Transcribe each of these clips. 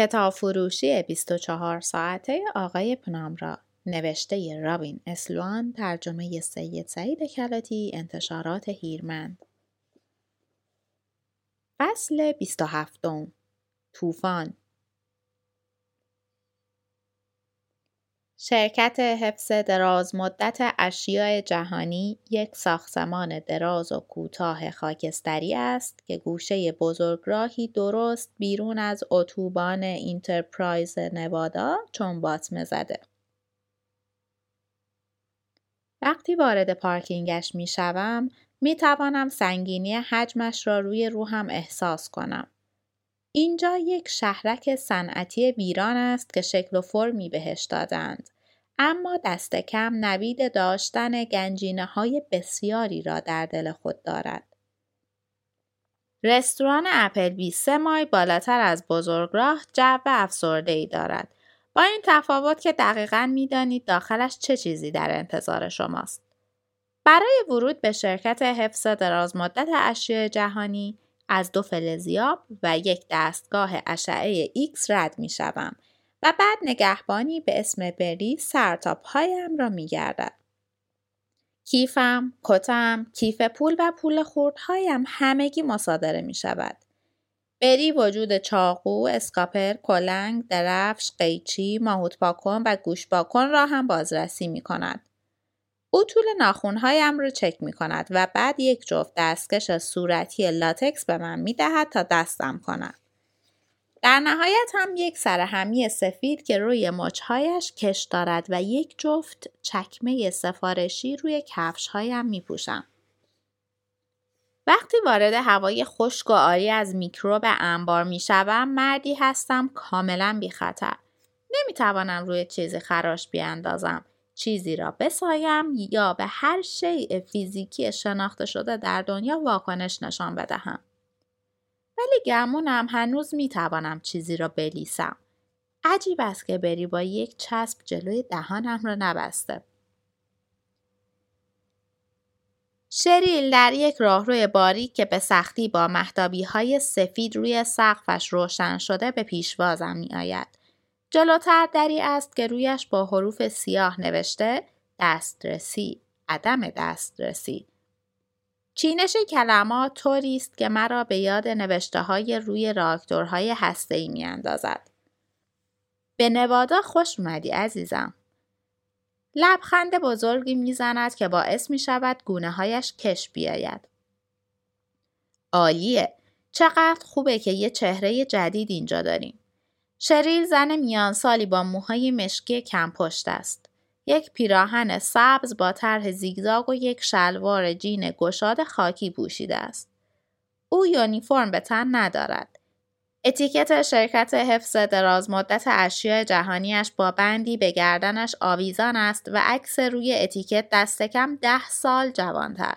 کتاب فروشی 24 ساعته آقای پنامبرا نوشته رابین اسلوان ترجمه سید سعید کلاتی انتشارات هیرمند. فصل 27 طوفان. شرکت حفظ درازمدت اشیاء جهانی یک ساختمان دراز و کوتاه خاکستری است که گوشه بزرگراهی درست بیرون از اتوبان اینترپرایز نوادا باطمه زده. وقتی وارد پارکینگش می شوم می توانم سنگینی حجمش را روی روحم احساس کنم. اینجا یک شهرک صنعتی ویران است که شکل و فرمی بهش دادند اما دست کم نوید داشتن گنجینه های بسیاری را در دل خود دارد. رستوران اپل سه مای بالاتر از بزرگراه جو افسرده ای دارد. با این تفاوت که دقیقا می‌دانید داخلش چه چیزی در انتظار شماست. برای ورود به شرکت حفظ درازمدت اشیاء جهانی از دو فلزیاب و یک دستگاه اشعه X رد می شوم و بعد نگهبانی به اسم بری سرتاپ هایم را می گردد. کیفم، کتم، کیف پول و پول خوردهایم همگی مصادره می شود. بری وجود چاقو، اسکاپر، کلنگ، درفش، قیچی، ماهوت پاکن و گوش پاکن را هم بازرسی می کند. او طول ناخونهایم را چک می کند و بعد یک جفت دستکش صورتی لاتکس به من می دهد تا دستم کند. در نهایت هم یک سرهمی سفید که روی مچهایش کش دارد و یک جفت چکمه سفارشی روی کفشهایم می پوشم. وقتی وارد هوای خشک و آری از میکروب انبار می شوم مردی هستم کاملا بی خطر. نمی توانم روی چیزی خراش بیاندازم. چیزی را بسایم یا به هر شیء فیزیکی شناخته شده در دنیا واکنش نشان بدهم. ولی گمونم هنوز می‌توانم چیزی را بلیسم. عجیب است که بری با یک چسب جلوی دهانم را نبسته. شریل در یک راهروی باریک که به سختی با محتابی های سفید روی سقفش روشن شده به پیشوازم می آید. جلوتر دری است که رویش با حروف سیاه نوشته دسترسی، عدم دسترسی چینش کلمات طوری است که مرا به یاد نوشته های روی راکتورهای هسته می اندازد. به نوادا خوش اومدی عزیزم. لبخند بزرگی می‌زند که باعث می شود گونه هایش کش بیاید. عالیه. چقدر خوبه که یه چهره جدید اینجا داریم. شریل زن میان سالی با موهای مشکی کم پشت است. یک پیراهن سبز با طرح زیگزاگ و یک شلوار جین گشاد خاکی پوشیده است. او یونیفرم به تن ندارد. اتیکت شرکت حفظ درازمدت اشیاء جهانیش با بندی به گردنش آویزان است و عکس روی اتیکت دست کم ده سال جوانتر.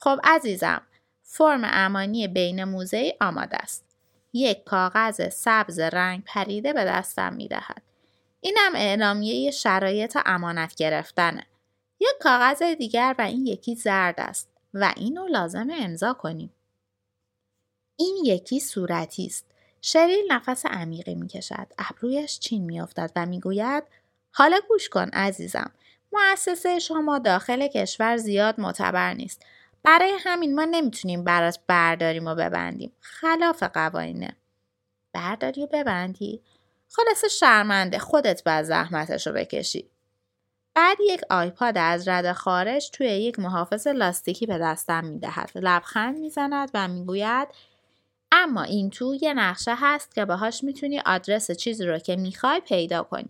خب عزیزم، فرم امانی بین موزه آماده است. یک کاغذ سبز رنگ پریده به دستم می دهد. اینم اعلامیه شرایط امانت گرفتنه. یک کاغذ دیگر و این یکی زرد است و اینو لازم امضا کنیم. این یکی صورتی است. شریل نفس عمیقی می کشد. ابرویش چین می افتد و می گوید حالا گوش کن عزیزم. مؤسسه شما داخل کشور زیاد معتبر نیست. برای همین ما نمی‌تونیم برات برداریم و ببندیم. خلاف قوانینه. برداری و ببندی؟ خلاصه شرمنده خودت باید زحمتش رو بکشی. بعد یک آیپاد از رد خارج توی یک محافظ لاستیکی به دستم می‌دهد. لبخند می‌زند و می‌گوید اما این تو یه نقشه هست که باهاش می‌تونی آدرس چیزی رو که می‌خوای پیدا کنی.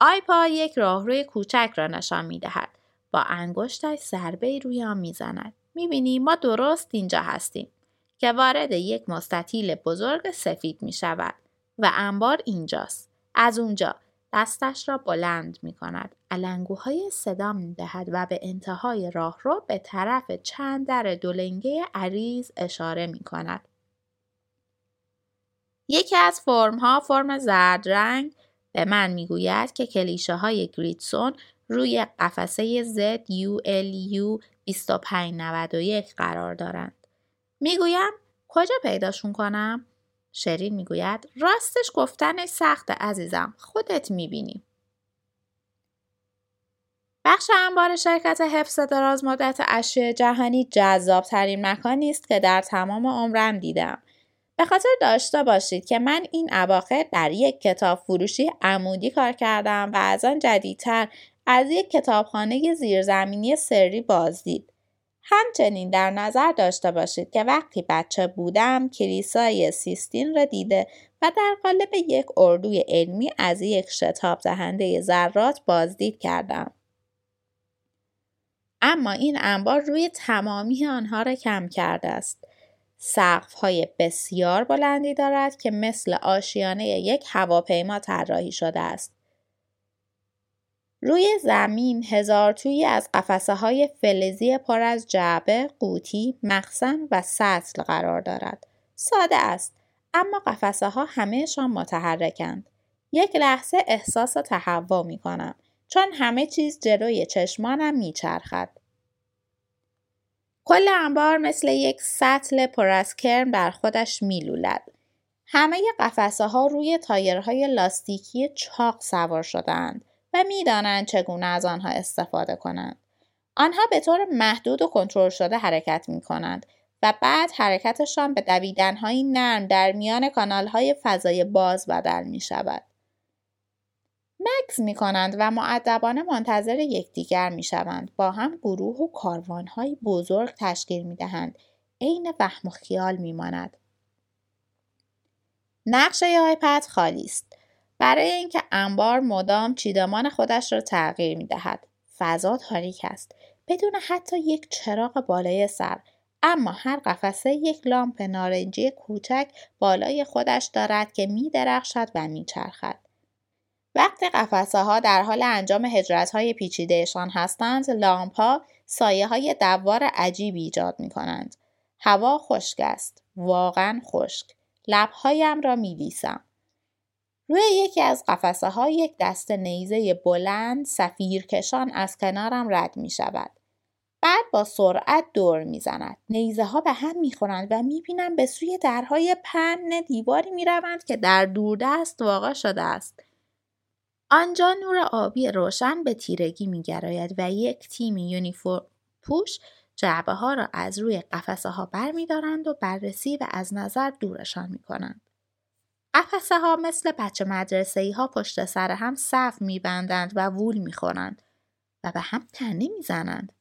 آیپاد یک راهروی کوچک را نشان می‌دهد. با انگشتش ضربه روی آن می‌زند. می‌بینی ما درست اینجا هستیم که وارد یک مستطیل بزرگ سفید می شود. و انبار اینجاست. از اونجا دستش را بلند می کند. علنگوهای صدا می دهد و به انتهای راه رو به طرف چند در دولنگه عریض اشاره می کند. یکی از فرم ها فرم زرد رنگ به من می‌گوید که کلیشه های گریتسون روی قفسه ZULU 2591 قرار دارند. می‌گویم کجا پیداشون کنم؟ شرین می‌گوید راستش گفتنش سخت عزیزم خودت می‌بینی بخش انبار شرکت حفظ دراز مدت اشیاء جهانی جذاب ترین مکانی است که در تمام عمرم دیدم. به خاطر داشته باشید که من این اواخر در یک کتاب فروشی عمودی کار کردم و از آن جدیدتر از یک کتابخانه زیرزمینی سری بازدید. همچنین در نظر داشته باشید که وقتی بچه بودم کلیسای سیستین را دیده و در قالب یک اردوی علمی از یک شتاب دهنده ذرات بازدید کردم. اما این انبار روی تمامی آنها را کم کرده است. سقف های بسیار بلندی دارد که مثل آشیانه یک هواپیما طراحی شده است. روی زمین هزار توی از قفسه های فلزی پر از جعبه، قوطی، مخزن و سطل قرار دارد. ساده است اما قفسه ها همهشان متحرکند. یک لحظه احساس تهوع می کنم چون همه چیز جلوی چشمانم میچرخد. کل انبار مثل یک سطل پر از کرم بر خودش میلولد. همه قفسه ها روی تایرهای لاستیکی چاق سوار شدهاند و می‌دانند چگونه از آنها استفاده کنند. آنها به طور محدود و کنترل شده حرکت می کنند و بعد حرکتشان به دویدنهایی نرم در میان کانالهای فضای باز بدل می شود. مکس می کنند و معدبانه منتظر یکدیگر می شوند. با هم گروه و کاروانهای بزرگ تشکیل می دهند. عین وهم و خیال می ماند. نقشه آیپد خالی است. برای اینکه انبار مدام چیدمان خودش را تغییر می دهد. فضا تاریک است. بدون حتی یک چراغ بالای سر. اما هر قفسه یک لامپ نارنجی کوچک بالای خودش دارد که می درخشد و می چرخد. وقتی قفسه ها در حال انجام هجرت های پیچیدهشان هستند لامپ ها سایه های دوار عجیبی ایجاد می کنند. هوا خشک است. واقعا خشک. لبهایم را می لیسم. روی یکی از قفسه ها یک دست نیزه بلند سفیرکشان از کنارم رد می شود. بعد با سرعت دور می‌زند. نیزه ها به هم می‌خورند و می‌بینم به سوی درهای پهن دیواری می‌روند که در دوردست واقع شده است. آنجا نور آبی روشن به تیرگی میگراید و یک تیم یونیفرم پوش جعبه ها را از روی قفسه ها بر می دارند و بررسی و از نظر دورشان می کنند. قفسه ها مثل بچه مدرسه ها پشت سر هم صف می بندند و وول می خورند و به هم تنه می زنند.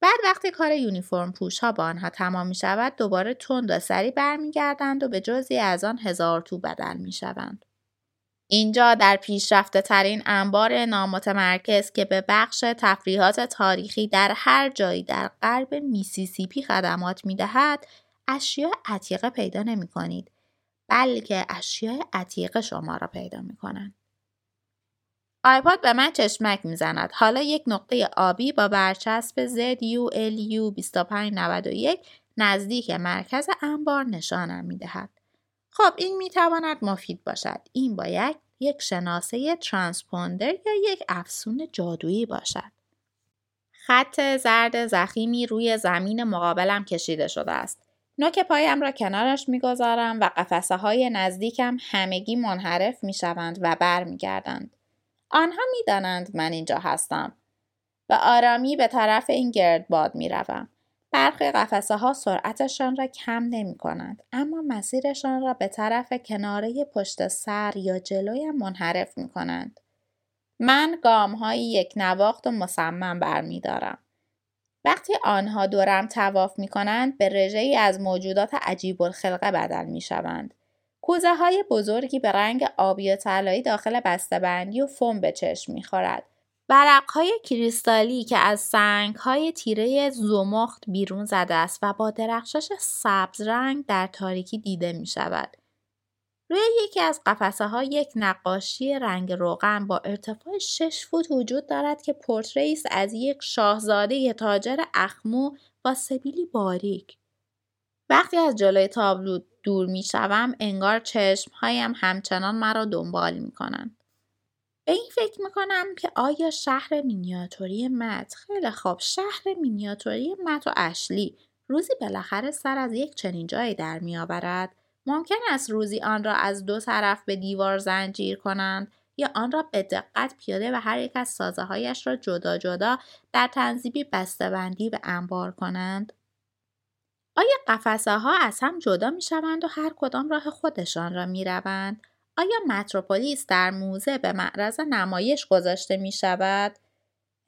بعد وقتی کار یونیفرم پوش ها با آنها تمام می شود دوباره تند و سری برمیگردند و به جزی از آن هزار تو بدل می شوند. اینجا در پیشرفته ترین انبار نامتمرکز که به بخش تفریحات تاریخی در هر جایی در غرب میسیسیپی خدمات می دهد اشیاء عتیقه پیدا نمی کنید بلکه اشیاء عتیقه شما را پیدا می کنند. آیپاد به من چشمک می‌زند. حالا یک نقطه آبی با برچسب ZULU 2591 نزدیک مرکز انبار نشانم می دهد. خب این می تواند مفید باشد. این باید یک شناسه ترانسپوندر یا یک افسون جادویی باشد. خط زرد زخیمی روی زمین مقابلم کشیده شده است. نوک پایم را کنارش می‌گذارم و قفسه های نزدیکم همگی منحرف می شوند و برمیگردند. آنها می‌دانند من اینجا هستم. و آرامی به طرف این گردباد می روم. برخی قفسه ها سرعتشان را کم نمی کنند اما مسیرشان را به طرف کناره پشت سر یا جلوی منحرف می کنند. من گام های یک نواخت و مصمم برمیدارم. وقتی آنها دورم تواف می کنند به رژه از موجودات عجیب الخلقه بدل می شوند. کوزه های بزرگی به رنگ آبی و طلایی داخل بسته‌بندی و فوم به چشم می‌خورد. های کریستالی که از های تیره زمخت بیرون زده است و با درخشش سبز رنگ در تاریکی دیده می شود. روی یکی از قفسه ها یک نقاشی رنگ روغن با ارتفاع 6 فوت وجود دارد که پرتره‌ایست از یک شاهزاده تاجر اخمو با سبیلی باریک. وقتی از جلوی تابلو دور می شوم انگار چشم هایم همچنان مرا دنبال می کنند. به این فکر می کنم که آیا شهر مینیاتوری مت خیلی خوب شهر مینیاتوری مت و اشلی روزی بالاخره سر از یک چنین جایی در می آورد ممکن است روزی آن را از دو طرف به دیوار زنجیر کنند یا آن را به دقت پیاده و هر یک از سازه هایش را جدا جدا در تنظیمی بسته‌بندی و انبار کنند آیا قفسه ها از هم جدا می شوند و هر کدام راه خودشان را می روند؟ آیا متروپولیس در موزه به معرض نمایش گذاشته می شود؟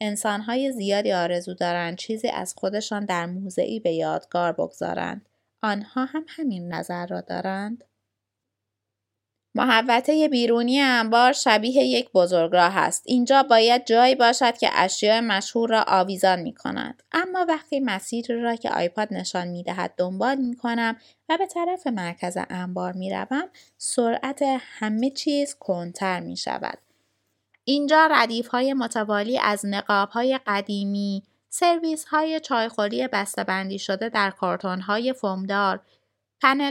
انسان های زیادی آرزو دارند چیزی از خودشان در موزعی به یادگار بگذارند. آنها هم همین نظر را دارند؟ محوطه بیرونی انبار شبیه یک بزرگراه است. اینجا باید جایی باشد که اشیاء مشهور را آویزان می کند. اما وقتی مسیر را که آیپاد نشان می دهد دنبال می کنم و به طرف مرکز انبار می روم، سرعت همه چیز کنتر می شود. اینجا ردیف های متوالی از نقاب های قدیمی، سرویس های چایخوری بسته‌بندی شده در کارتون های فومدار،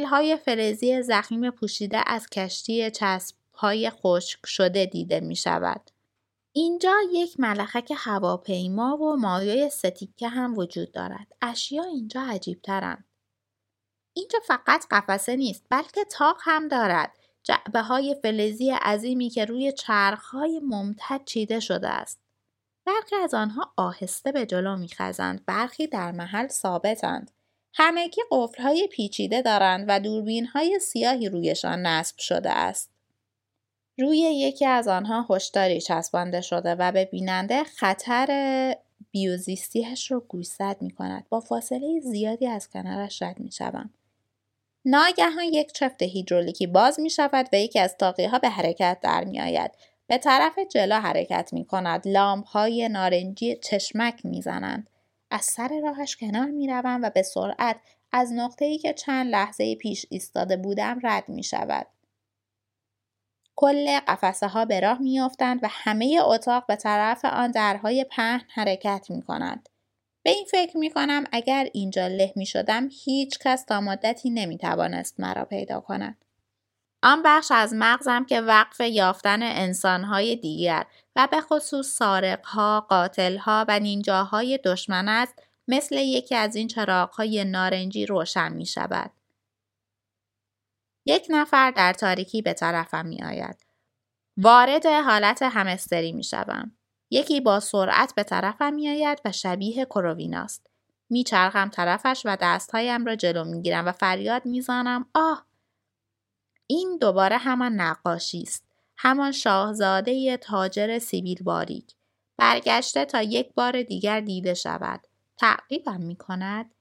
های فلزی زخیم پوشیده از کشتی های خشک شده دیده می شود. اینجا یک ملخک هواپیما و مایع ستیکه هم وجود دارد. اشیا اینجا عجیب ترند. اینجا فقط قفسه نیست بلکه تاق هم دارد. جعبه های فلزی عظیمی که روی چرخ های ممتد چیده شده است. برخی از آنها آهسته به جلو میخزند برخی در محل ثابتند. همگی قفلهای پیچیده دارند و های سیاهی رویشان نصب شده است. روی یکی از آنها هشداری چسبانده شده و به بیننده خطر بیوزیستیش رو گوشزد می کند. با فاصله زیادی از کنارش رد می شوم. ناگهان یک چفت هیدرولیکی باز می شود و یکی از تاقی ها به حرکت در می آید. به طرف جلو حرکت می کند. لامپ های نارنجی چشمک می زنند. از سر راهش کنار می و به سرعت از نقطه ای که چند لحظه پیش ایستاده بودم رد می شود. کل قفسه ها به راه میافتند و همه اتاق به طرف آن درهای پهن حرکت می کند. به این فکر می کنم اگر اینجا له می شدم هیچ کس تا مدتی نمی توانست مرا پیدا کند. آن بخش از مغزم که وقف یافتن انسانهای دیگر و به خصوص سارقها، قاتلها و نینجاهای دشمن است مثل یکی از این چراغهای نارنجی روشن می شود. یک نفر در تاریکی به طرفم می آید. وارد حالت همستری می شوم. یکی با سرعت به طرفم می آید و شبیه کرویناست. می چرخم طرفش و دستهایم را جلو می گیرم و فریاد می زنم آه این دوباره همان نقاشی است. همان شاهزاده تاجر سیبیل باریک. برگشته تا یک بار دیگر دیده شود. تعقیبم می کند؟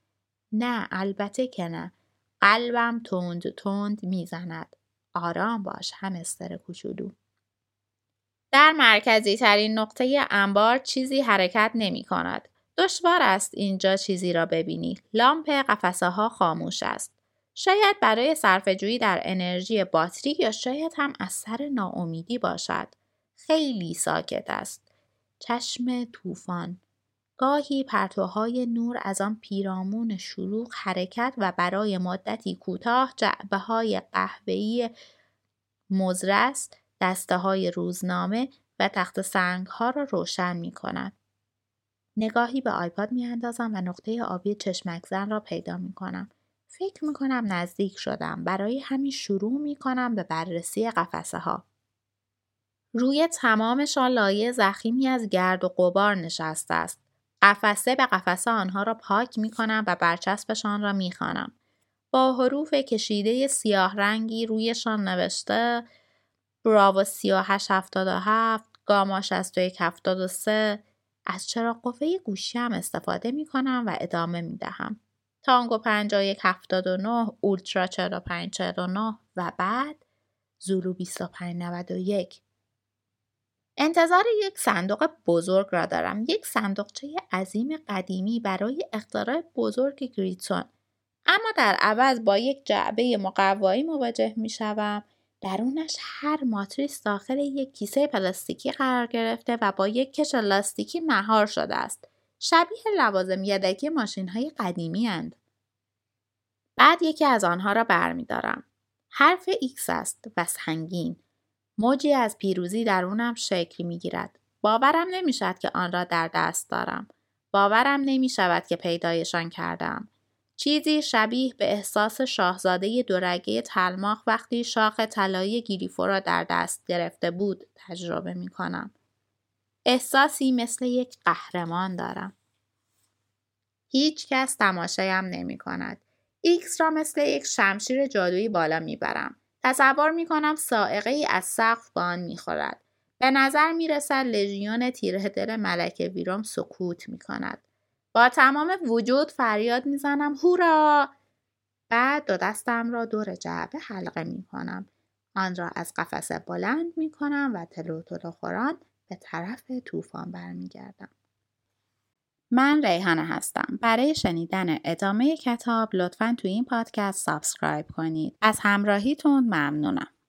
نه البته که نه. قلبم تند تند می‌زند. آرام باش همستر کوچولو. در مرکزی ترین نقطه انبار چیزی حرکت نمی کند. دشوار است اینجا چیزی را ببینی. لامپ قفسه ها خاموش است. شاید برای صرفه‌جویی در انرژی باتری یا شاید هم از سر ناامیدی باشد. خیلی ساکت است. چشم طوفان گاهی پرتوهای نور از آن پیرامون شلوغ حرکت و برای مدتی کوتاه جعبه های قهوه‌ای مزرس دسته های روزنامه و تخت سنگ ها را روشن می کند. نگاهی به آیپاد می اندازم و نقطه آبی چشمک زن را پیدا می کنم. فکر می کنم نزدیک شدم. برای همین شروع می کنم به بررسی قفسه ها. روی تمامشان لایه زخیمی از گرد و قبار نشسته است. قفسه به قفسه آنها را پاک می کنم و برچسبشان را می خانم. با حروف کشیده سیاه رنگی رویشان نوشته براو 3877 گاما 6173 از چراغ قوه گوشی هم استفاده می کنم و ادامه می دهم. تانگو 5179 اولترا 4549 و بعد زولو 2591 انتظار یک صندوق بزرگ را دارم. یک صندوقچه عظیم قدیمی برای اختراع بزرگ گریتون. اما در عوض با یک جعبه مقوایی مواجه می شوم. درونش هر ماتریس داخل یک کیسه پلاستیکی قرار گرفته و با یک کش لاستیکی مهار شده است. شبیه لوازم یدکی ماشین های قدیمی اند. بعد یکی از آنها را برمیدارم. حرف X است و سنگین. موجی از پیروزی درونم شکل می گیرد. باورم نمی شود که آن را در دست دارم. باورم نمی شود که پیدایشان کردم. چیزی شبیه به احساس شاهزاده دورگه تلماخ وقتی شاخ طلایی گریفو را در دست گرفته بود تجربه می کنم. احساسی مثل یک قهرمان دارم. هیچ کس تماشایم نمی کند. ایکس را مثل یک شمشیر جادویی بالا می برم. تصور می کنم صاعقه ای از سقف به آن می خورد. به نظر می رسد لژیون تیره دل ملکه ویروم سکوت می کند. با تمام وجود فریاد می زنم هورا! بعد دو دستم را دور جعبه حلقه می کنم. آن را از قفسه بلند می کنم و تلو تلو خوران به طرف طوفان برمیگردم. من ریحانه هستم. برای شنیدن ادامه کتاب لطفا تو این پادکست subscribe کنید. از همراهیتون ممنونم.